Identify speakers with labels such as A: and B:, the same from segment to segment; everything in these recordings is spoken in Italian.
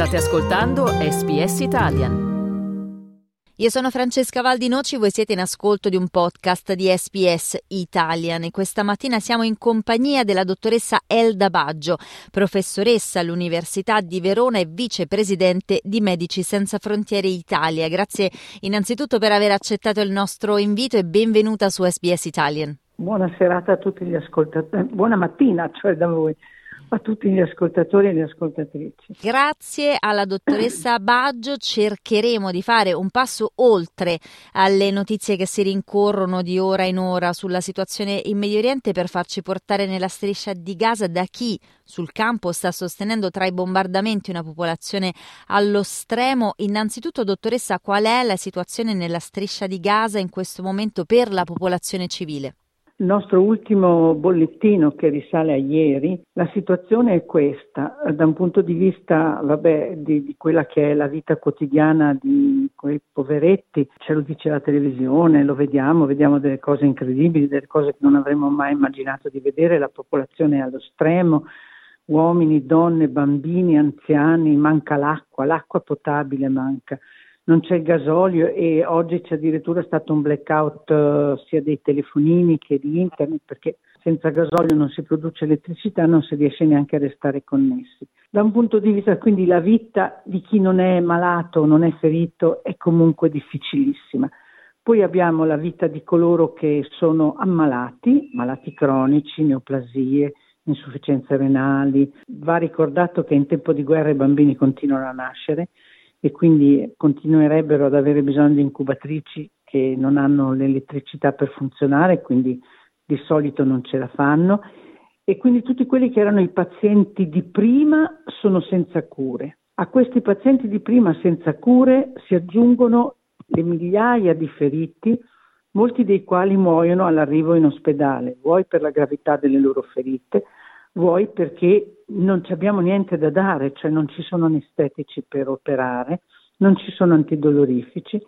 A: State ascoltando SBS Italian.
B: Io sono Francesca Valdinoci, voi siete in ascolto di un podcast di SBS Italian e questa mattina siamo in compagnia della dottoressa Elda Baggio, professoressa all'Università di Verona e vicepresidente di Medici Senza Frontiere Italia. Grazie innanzitutto per aver accettato il nostro invito e benvenuta su SBS Italian.
C: Buona serata a tutti gli ascoltatori, buona mattina cioè da voi a tutti gli ascoltatori e le ascoltatrici.
B: Grazie alla dottoressa Baggio cercheremo di fare un passo oltre alle notizie che si rincorrono di ora in ora sulla situazione in Medio Oriente per farci portare nella striscia di Gaza da chi sul campo sta sostenendo tra i bombardamenti una popolazione allo stremo. Innanzitutto, dottoressa, qual è la situazione nella striscia di Gaza in questo momento per la popolazione civile?
C: Il nostro ultimo bollettino che risale a ieri, la situazione è questa, da un punto di vista vabbè, di, di, quella che è la vita quotidiana di quei poveretti, ce lo dice la televisione, lo vediamo, vediamo delle cose incredibili, delle cose che non avremmo mai immaginato di vedere, la popolazione è allo stremo, uomini, donne, bambini, anziani, manca l'acqua, l'acqua potabile manca non c'è il gasolio e oggi c'è addirittura stato un blackout uh, sia dei telefonini che di internet perché senza gasolio non si produce elettricità, non si riesce neanche a restare connessi. Da un punto di vista quindi la vita di chi non è malato, non è ferito è comunque difficilissima. Poi abbiamo la vita di coloro che sono ammalati, malati cronici, neoplasie, insufficienze renali. Va ricordato che in tempo di guerra i bambini continuano a nascere e quindi continuerebbero ad avere bisogno di incubatrici che non hanno l'elettricità per funzionare, quindi di solito non ce la fanno e quindi tutti quelli che erano i pazienti di prima sono senza cure. A questi pazienti di prima senza cure si aggiungono le migliaia di feriti, molti dei quali muoiono all'arrivo in ospedale, vuoi per la gravità delle loro ferite, vuoi perché non abbiamo niente da dare, cioè non ci sono anestetici per operare, non ci sono antidolorifici.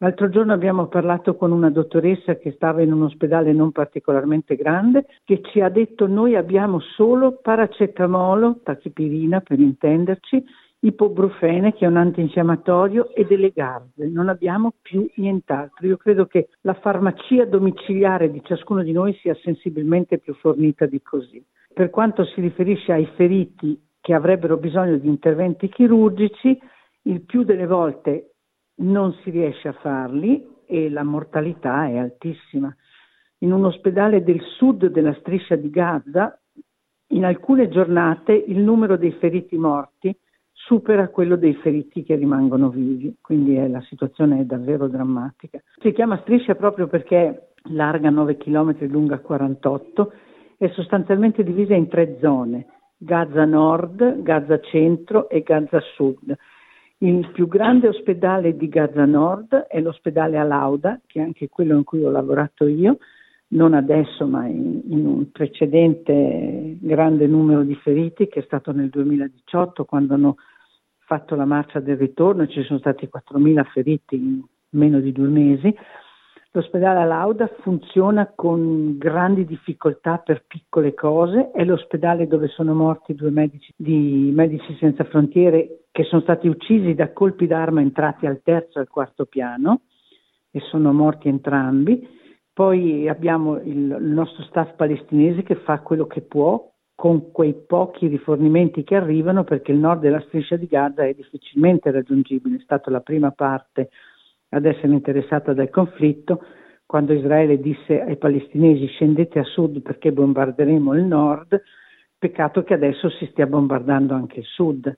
C: L'altro giorno abbiamo parlato con una dottoressa che stava in un ospedale non particolarmente grande che ci ha detto noi abbiamo solo paracetamolo, tachipirina per intenderci, ipobrufene che è un antinfiammatorio e delle garze, non abbiamo più nient'altro. Io credo che la farmacia domiciliare di ciascuno di noi sia sensibilmente più fornita di così. Per quanto si riferisce ai feriti che avrebbero bisogno di interventi chirurgici, il più delle volte non si riesce a farli e la mortalità è altissima. In un ospedale del sud della striscia di Gaza, in alcune giornate il numero dei feriti morti supera quello dei feriti che rimangono vivi, quindi è, la situazione è davvero drammatica. Si chiama striscia proprio perché è larga 9 km, lunga 48 è sostanzialmente divisa in tre zone, Gaza Nord, Gaza Centro e Gaza Sud. Il più grande ospedale di Gaza Nord è l'ospedale Alauda, che è anche quello in cui ho lavorato io, non adesso ma in, in, un precedente grande numero di feriti che è stato nel 2018 quando hanno fatto la marcia del ritorno ci sono stati 4.000 feriti in meno di due mesi. L'ospedale Lauda funziona con grandi difficoltà per piccole cose, è l'ospedale dove sono morti due medici di Medici Senza Frontiere che sono stati uccisi da colpi d'arma entrati al terzo e al quarto piano e sono morti entrambi. Poi abbiamo il, il nostro staff palestinese che fa quello che può con quei pochi rifornimenti che arrivano perché il nord della striscia di Gaza è difficilmente raggiungibile, è stata la prima parte ad essere interessata dal conflitto, quando Israele disse ai palestinesi scendete a sud perché bombarderemo il nord, peccato che adesso si stia bombardando anche il sud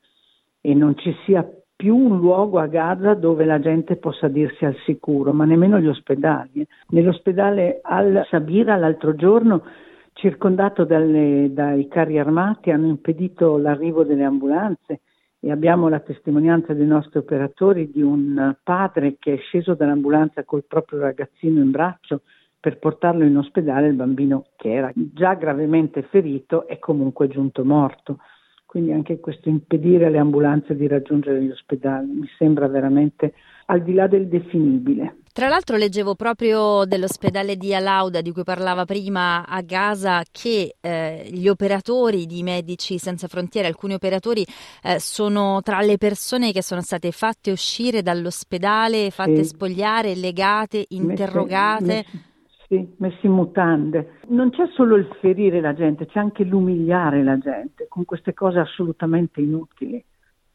C: e non ci sia più un luogo a Gaza dove la gente possa dirsi al sicuro, ma nemmeno gli ospedali. Nell'ospedale al-Sabira l'altro giorno, circondato dalle, dai carri armati, hanno impedito l'arrivo delle ambulanze e abbiamo la testimonianza dei nostri operatori di un padre che è sceso dall'ambulanza col proprio ragazzino in braccio per portarlo in ospedale, il bambino che era già gravemente ferito è comunque giunto morto. Quindi anche questo impedire alle ambulanze di raggiungere gli ospedali mi sembra veramente al di là del definibile.
B: Tra l'altro leggevo proprio dell'ospedale di Alauda di cui parlava prima a Gaza che eh, gli operatori di Medici Senza Frontiere, alcuni operatori eh, sono tra le persone che sono state fatte uscire dall'ospedale, fatte sì. spogliare, legate, interrogate.
C: Messi, sì, messi in mutande. Non c'è solo il ferire la gente, c'è anche l'umiliare la gente con queste cose assolutamente inutili.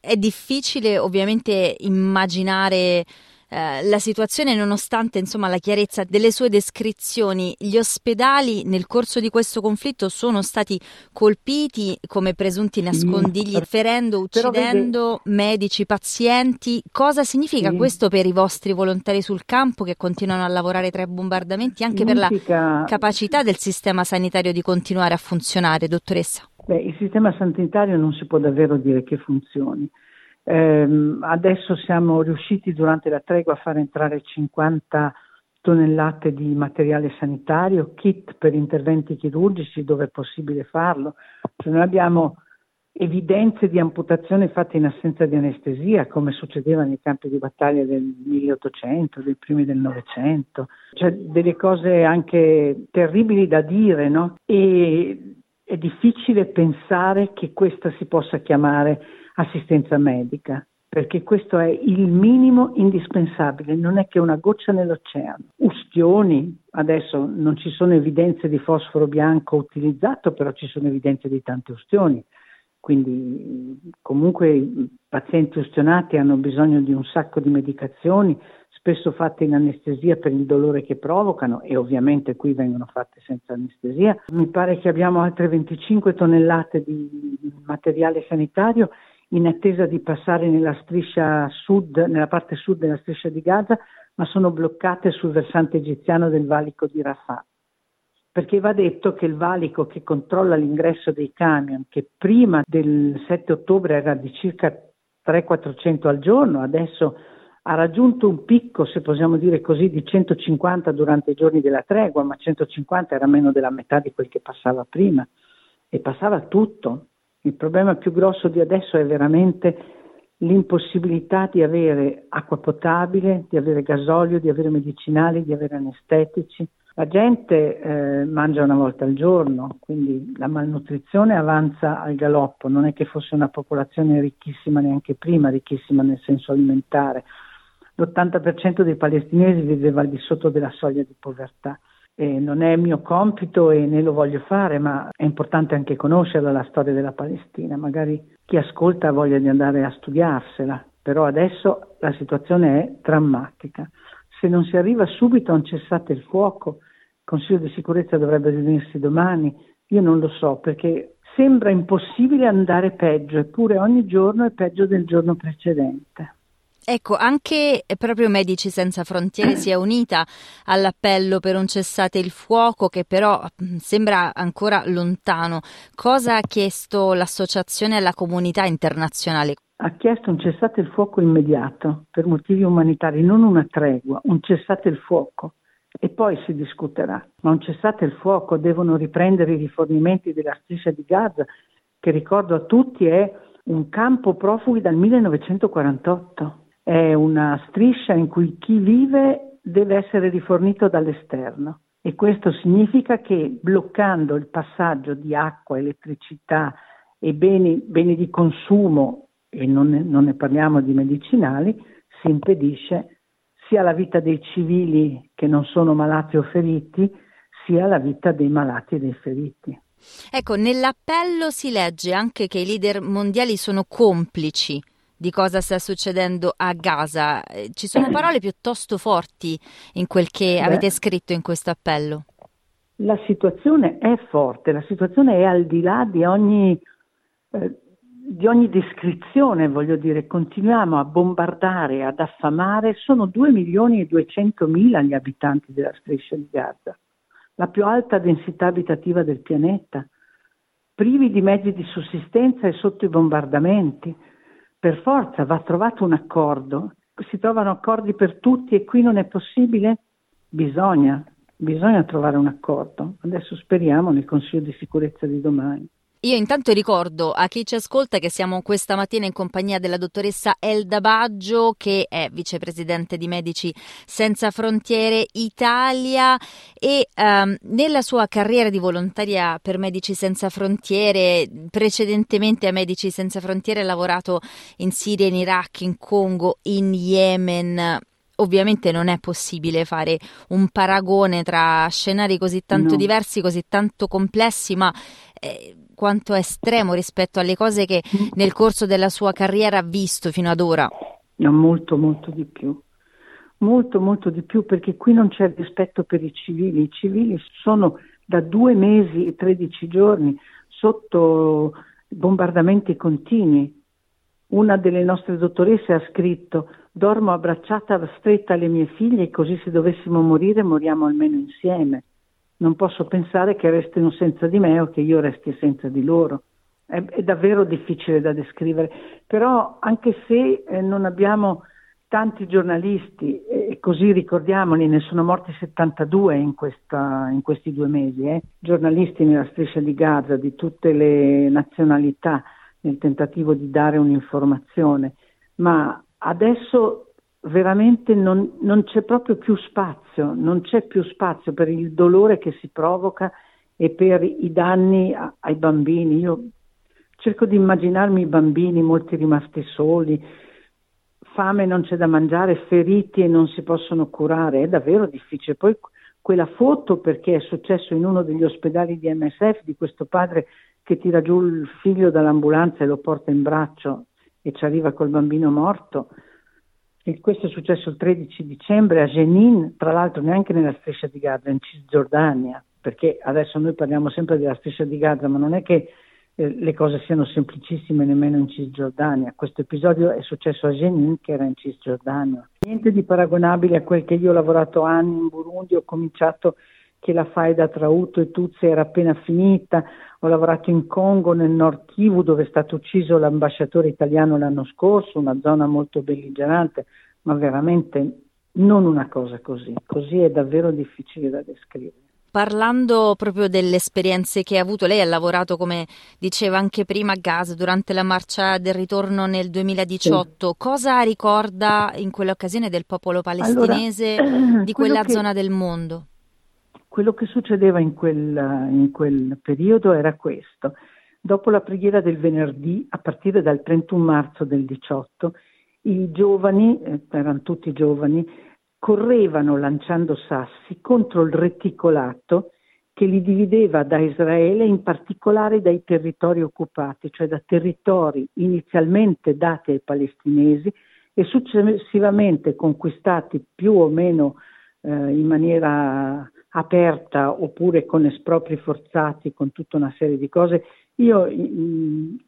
B: È difficile ovviamente immaginare eh, la situazione nonostante insomma, la chiarezza delle sue descrizioni. Gli ospedali nel corso di questo conflitto sono stati colpiti come presunti nascondigli, ferendo, uccidendo vede... medici, pazienti. Cosa significa sì. questo per i vostri volontari sul campo che continuano a lavorare tra i bombardamenti, anche significa... per la capacità del sistema sanitario di continuare a funzionare, dottoressa?
C: Beh, il sistema sanitario non si può davvero dire che funzioni. Eh, adesso siamo riusciti durante la tregua a far entrare 50 tonnellate di materiale sanitario, kit per interventi chirurgici dove è possibile farlo. Cioè noi abbiamo evidenze di amputazione fatte in assenza di anestesia, come succedeva nei campi di battaglia del 1800, dei primi del Novecento, cioè delle cose anche terribili da dire, no? E è difficile pensare che questa si possa chiamare assistenza medica, perché questo è il minimo indispensabile, non è che una goccia nell'oceano. Ustioni, adesso non ci sono evidenze di fosforo bianco utilizzato, però ci sono evidenze di tante ustioni. Quindi comunque i pazienti ustionati hanno bisogno di un sacco di medicazioni, spesso fatte in anestesia per il dolore che provocano e ovviamente qui vengono fatte senza anestesia. Mi pare che abbiamo altre 25 tonnellate di materiale sanitario in attesa di passare nella striscia sud, nella parte sud della striscia di Gaza, ma sono bloccate sul versante egiziano del valico di Rafah. Perché va detto che il valico che controlla l'ingresso dei camion, che prima del 7 ottobre era di circa 300-400 al giorno, adesso ha raggiunto un picco, se possiamo dire così, di 150 durante i giorni della tregua, ma 150 era meno della metà di quel che passava prima e passava tutto. Il problema più grosso di adesso è veramente l'impossibilità di avere acqua potabile, di avere gasolio, di avere medicinali, di avere anestetici. La gente eh, mangia una volta al giorno, quindi la malnutrizione avanza al galoppo, non è che fosse una popolazione ricchissima neanche prima, ricchissima nel senso alimentare. L'80% dei palestinesi viveva al di sotto della soglia di povertà. E non è mio compito e né lo voglio fare, ma è importante anche conoscerla la storia della Palestina. Magari chi ascolta ha voglia di andare a studiarsela, però adesso la situazione è drammatica. Se non si arriva subito a un cessate il fuoco, il Consiglio di sicurezza dovrebbe riunirsi domani, io non lo so perché sembra impossibile andare peggio, eppure ogni giorno è peggio del giorno precedente.
B: Ecco, anche proprio Medici Senza Frontiere si è unita all'appello per un cessate il fuoco che però mm, sembra ancora lontano. Cosa ha chiesto l'associazione alla comunità internazionale?
C: Ha chiesto un cessate il fuoco immediato per motivi umanitari, non una tregua, un cessate il fuoco e poi si discuterà. Ma un cessate il fuoco devono riprendere i rifornimenti della striscia di Gaza, che ricordo a tutti è un campo profughi dal 1948 è una striscia in cui chi vive deve essere rifornito dall'esterno e questo significa che bloccando il passaggio di acqua, elettricità e beni, beni di consumo, e non ne, non ne parliamo di medicinali, si impedisce sia la vita dei civili che non sono malati o feriti, sia la vita dei malati e dei feriti.
B: Ecco, nell'appello si legge anche che i leader mondiali sono complici di cosa sta succedendo a Gaza. Eh, ci sono parole piuttosto forti in quel che Beh, avete scritto in questo appello.
C: La situazione è forte, la situazione è al di là di ogni, eh, di ogni descrizione, voglio dire, continuiamo a bombardare, ad affamare, sono 2 milioni e 200 mila gli abitanti della striscia di Gaza, la più alta densità abitativa del pianeta, privi di mezzi di sussistenza e sotto i bombardamenti per forza va trovato un accordo, si trovano accordi per tutti e qui non è possibile? Bisogna, bisogna trovare un accordo. Adesso speriamo nel Consiglio di sicurezza di domani.
B: Io intanto ricordo a chi ci ascolta che siamo questa mattina in compagnia della dottoressa Elda Baggio, che è vicepresidente di Medici Senza Frontiere Italia e um, nella sua carriera di volontaria per Medici Senza Frontiere, precedentemente a Medici Senza Frontiere ha lavorato in Siria, in Iraq, in Congo, in Yemen ovviamente non è possibile fare un paragone tra scenari così tanto no. diversi, così tanto complessi, ma eh, quanto è estremo rispetto alle cose che nel corso della sua carriera ha visto fino ad ora.
C: No, molto, molto di più. Molto, molto di più perché qui non c'è rispetto per i civili. I civili sono da due mesi e 13 giorni sotto bombardamenti continui. Una delle nostre dottoresse ha scritto dormo abbracciata stretta alle mie figlie così se dovessimo morire moriamo almeno insieme non posso pensare che restino senza di me o che io resti senza di loro. È, è davvero difficile da descrivere, però anche se eh, non abbiamo tanti giornalisti, e così ricordiamoli, ne sono morti 72 in, questa, in questi due mesi, eh, giornalisti nella striscia di Gaza di tutte le nazionalità nel tentativo di dare un'informazione, ma adesso veramente non, non, c'è proprio più spazio, non c'è più spazio per il dolore che si provoca e per i danni a, ai bambini. Io cerco di immaginarmi i bambini, molti rimasti soli, fame non c'è da mangiare, feriti e non si possono curare, è davvero difficile. Poi quella foto, perché è successo in uno degli ospedali di MSF, di questo padre che tira giù il figlio dall'ambulanza e lo porta in braccio e ci arriva col bambino morto e questo è successo il 13 dicembre a Jenin, tra l'altro neanche nella striscia di Gaza, in Cisgiordania, perché adesso noi parliamo sempre della striscia di Gaza, ma non è che eh, le cose siano semplicissime nemmeno in Cisgiordania. Questo episodio è successo a Jenin, che era in Cisgiordania. Niente di paragonabile a quel che io ho lavorato anni in Burundi, ho cominciato che la faida tra Hutu e Tutsi era appena finita, ho lavorato in Congo, nel nord Kivu, dove è stato ucciso l'ambasciatore italiano l'anno scorso, una zona molto belligerante, ma veramente non una cosa così. Così è davvero difficile da descrivere.
B: Parlando proprio delle esperienze che ha avuto, lei ha lavorato, come diceva anche prima, a Gaza durante la marcia del ritorno nel 2018. Sì. Cosa ricorda in quell'occasione del popolo palestinese allora, di quella che... zona del mondo?
C: Quello che succedeva in quel, in quel periodo era questo. Dopo la preghiera del venerdì, a partire dal 31 marzo del 18, i giovani, eh, erano tutti giovani, correvano lanciando sassi contro il reticolato che li divideva da Israele, in particolare dai territori occupati, cioè da territori inizialmente dati ai palestinesi e successivamente conquistati più o meno eh, in maniera aperta oppure con espropri forzati, con tutta una serie di cose. Io,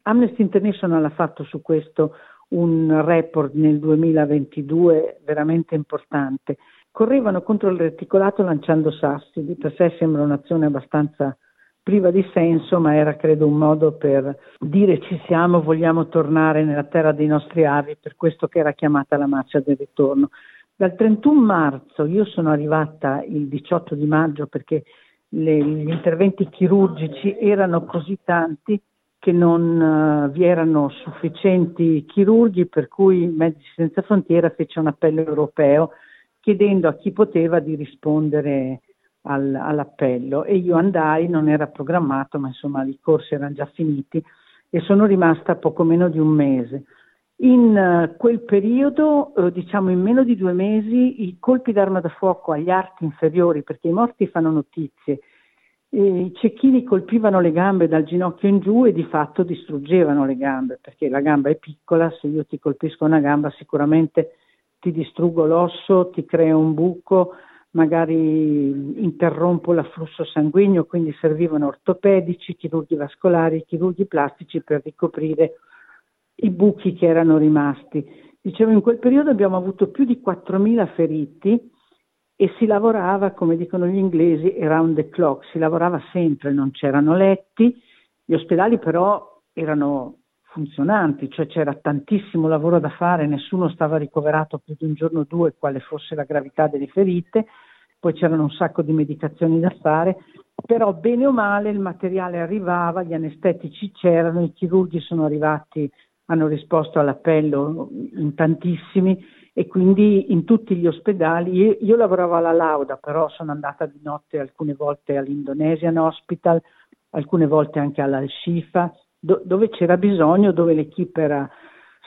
C: Amnesty International ha fatto su questo un report nel 2022 veramente importante. Correvano contro il reticolato lanciando sassi, di per sé sembra un'azione abbastanza priva di senso, ma era credo un modo per dire ci siamo, vogliamo tornare nella terra dei nostri avi, per questo che era chiamata la marcia del ritorno. Dal 31 marzo io sono arrivata il 18 di maggio perché le, gli interventi chirurgici erano così tanti che non uh, vi erano sufficienti chirurghi per cui Medici Senza Frontiera fece un appello europeo chiedendo a chi poteva di rispondere al, all'appello e io andai, non era programmato ma insomma i corsi erano già finiti e sono rimasta poco meno di un mese. In uh, quel periodo, uh, diciamo in meno di due mesi, i colpi d'arma da fuoco agli arti inferiori, perché i morti fanno notizie, i cecchini colpivano le gambe dal ginocchio in giù e di fatto distruggevano le gambe, perché la gamba è piccola, se io ti colpisco una gamba sicuramente ti distruggo l'osso, ti creo un buco, magari interrompo l'afflusso sanguigno, quindi servivano ortopedici, chirurghi vascolari, chirurghi plastici per ricoprire i buchi che erano rimasti. Dicevo, in quel periodo abbiamo avuto più di 4.000 feriti e si lavorava, come dicono gli inglesi, around the clock, si lavorava sempre, non c'erano letti, gli ospedali però erano funzionanti, cioè c'era tantissimo lavoro da fare, nessuno stava ricoverato più di un giorno o due, quale fosse la gravità delle ferite, poi c'erano un sacco di medicazioni da fare, però bene o male il materiale arrivava, gli anestetici c'erano, i chirurghi sono arrivati, hanno risposto all'appello in tantissimi e quindi in tutti gli ospedali, io, io lavoravo alla Lauda, però sono andata di notte alcune volte all'Indonesian Hospital, alcune volte anche all'Al-Shifa, do, dove c'era bisogno, dove l'equipe era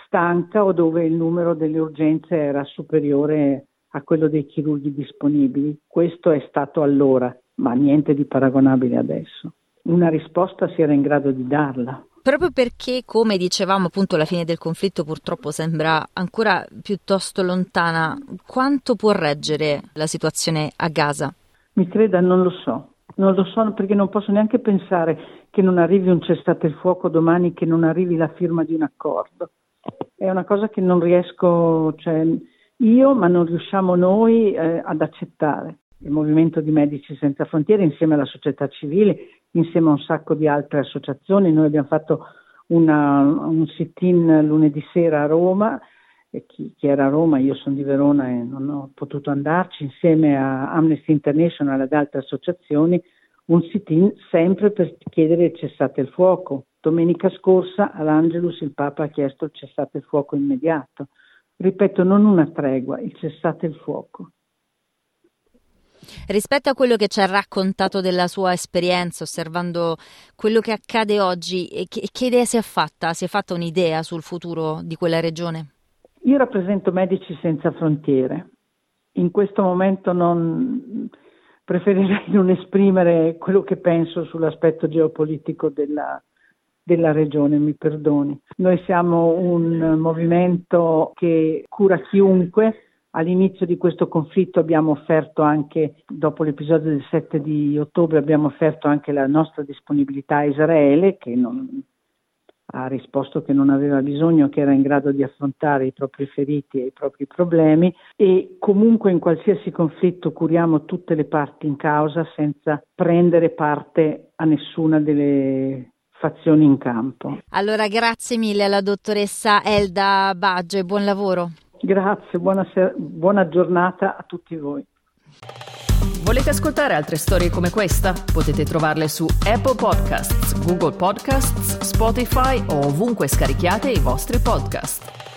C: stanca o dove il numero delle urgenze era superiore a quello dei chirurghi disponibili. Questo è stato allora, ma niente di paragonabile adesso. Una risposta si era in grado di darla.
B: Proprio perché, come dicevamo, appunto, la fine del conflitto purtroppo sembra ancora piuttosto lontana, quanto può reggere la situazione a Gaza?
C: Mi creda, non lo so. Non lo so perché non posso neanche pensare che non arrivi un cessate il fuoco domani, che non arrivi la firma di un accordo. È una cosa che non riesco, cioè io, ma non riusciamo noi eh, ad accettare. Il Movimento di Medici Senza Frontiere insieme alla società civile, insieme a un sacco di altre associazioni, noi abbiamo fatto una, un sit-in lunedì sera a Roma chi, chi, era a Roma, io sono di Verona e non ho potuto andarci, insieme a Amnesty International e ad altre associazioni, un sit-in sempre per chiedere il cessate il fuoco. Domenica scorsa all'Angelus il Papa ha chiesto il cessate il fuoco immediato. Ripeto, non una tregua, il cessate il fuoco.
B: Rispetto a quello che ci ha raccontato della sua esperienza, osservando quello che accade oggi, che, che idea si è fatta? Si è fatta un'idea sul futuro di quella regione?
C: Io rappresento Medici Senza Frontiere. In questo momento non, preferirei non esprimere quello che penso sull'aspetto geopolitico della, della regione, mi perdoni. Noi siamo un movimento che cura chiunque. All'inizio di questo conflitto abbiamo offerto anche, dopo l'episodio del 7 di ottobre, abbiamo offerto anche la nostra disponibilità a Israele, che non, ha risposto che non aveva bisogno, che era in grado di affrontare i propri feriti e i propri problemi e comunque in qualsiasi conflitto curiamo tutte le parti in causa senza prendere parte a nessuna delle fazioni in campo.
B: Allora grazie mille alla dottoressa Elda Baggio e buon lavoro.
C: Grazie, buona, ser- buona giornata a tutti voi.
A: Volete ascoltare altre storie come questa? Potete trovarle su Apple Podcasts, Google Podcasts, Spotify o ovunque scarichiate i vostri podcast.